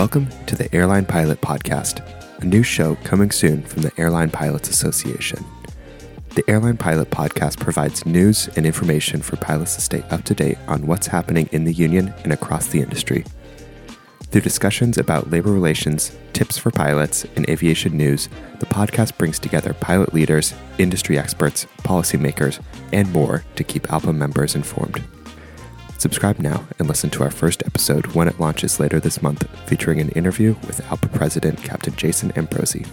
Welcome to the Air Line Pilot Podcast, a new show coming soon from the Air Line Pilots Association. The Air Line Pilot Podcast provides news and information for pilots to stay up to date on what's happening in the union and across the industry. Through discussions about labor relations, tips for pilots, and aviation news, the podcast brings together pilot leaders, industry experts, policymakers, and more to keep ALPA members informed. Subscribe now and listen to our first episode when it launches later this month, featuring an interview with ALPA President Captain Jason Ambrosi.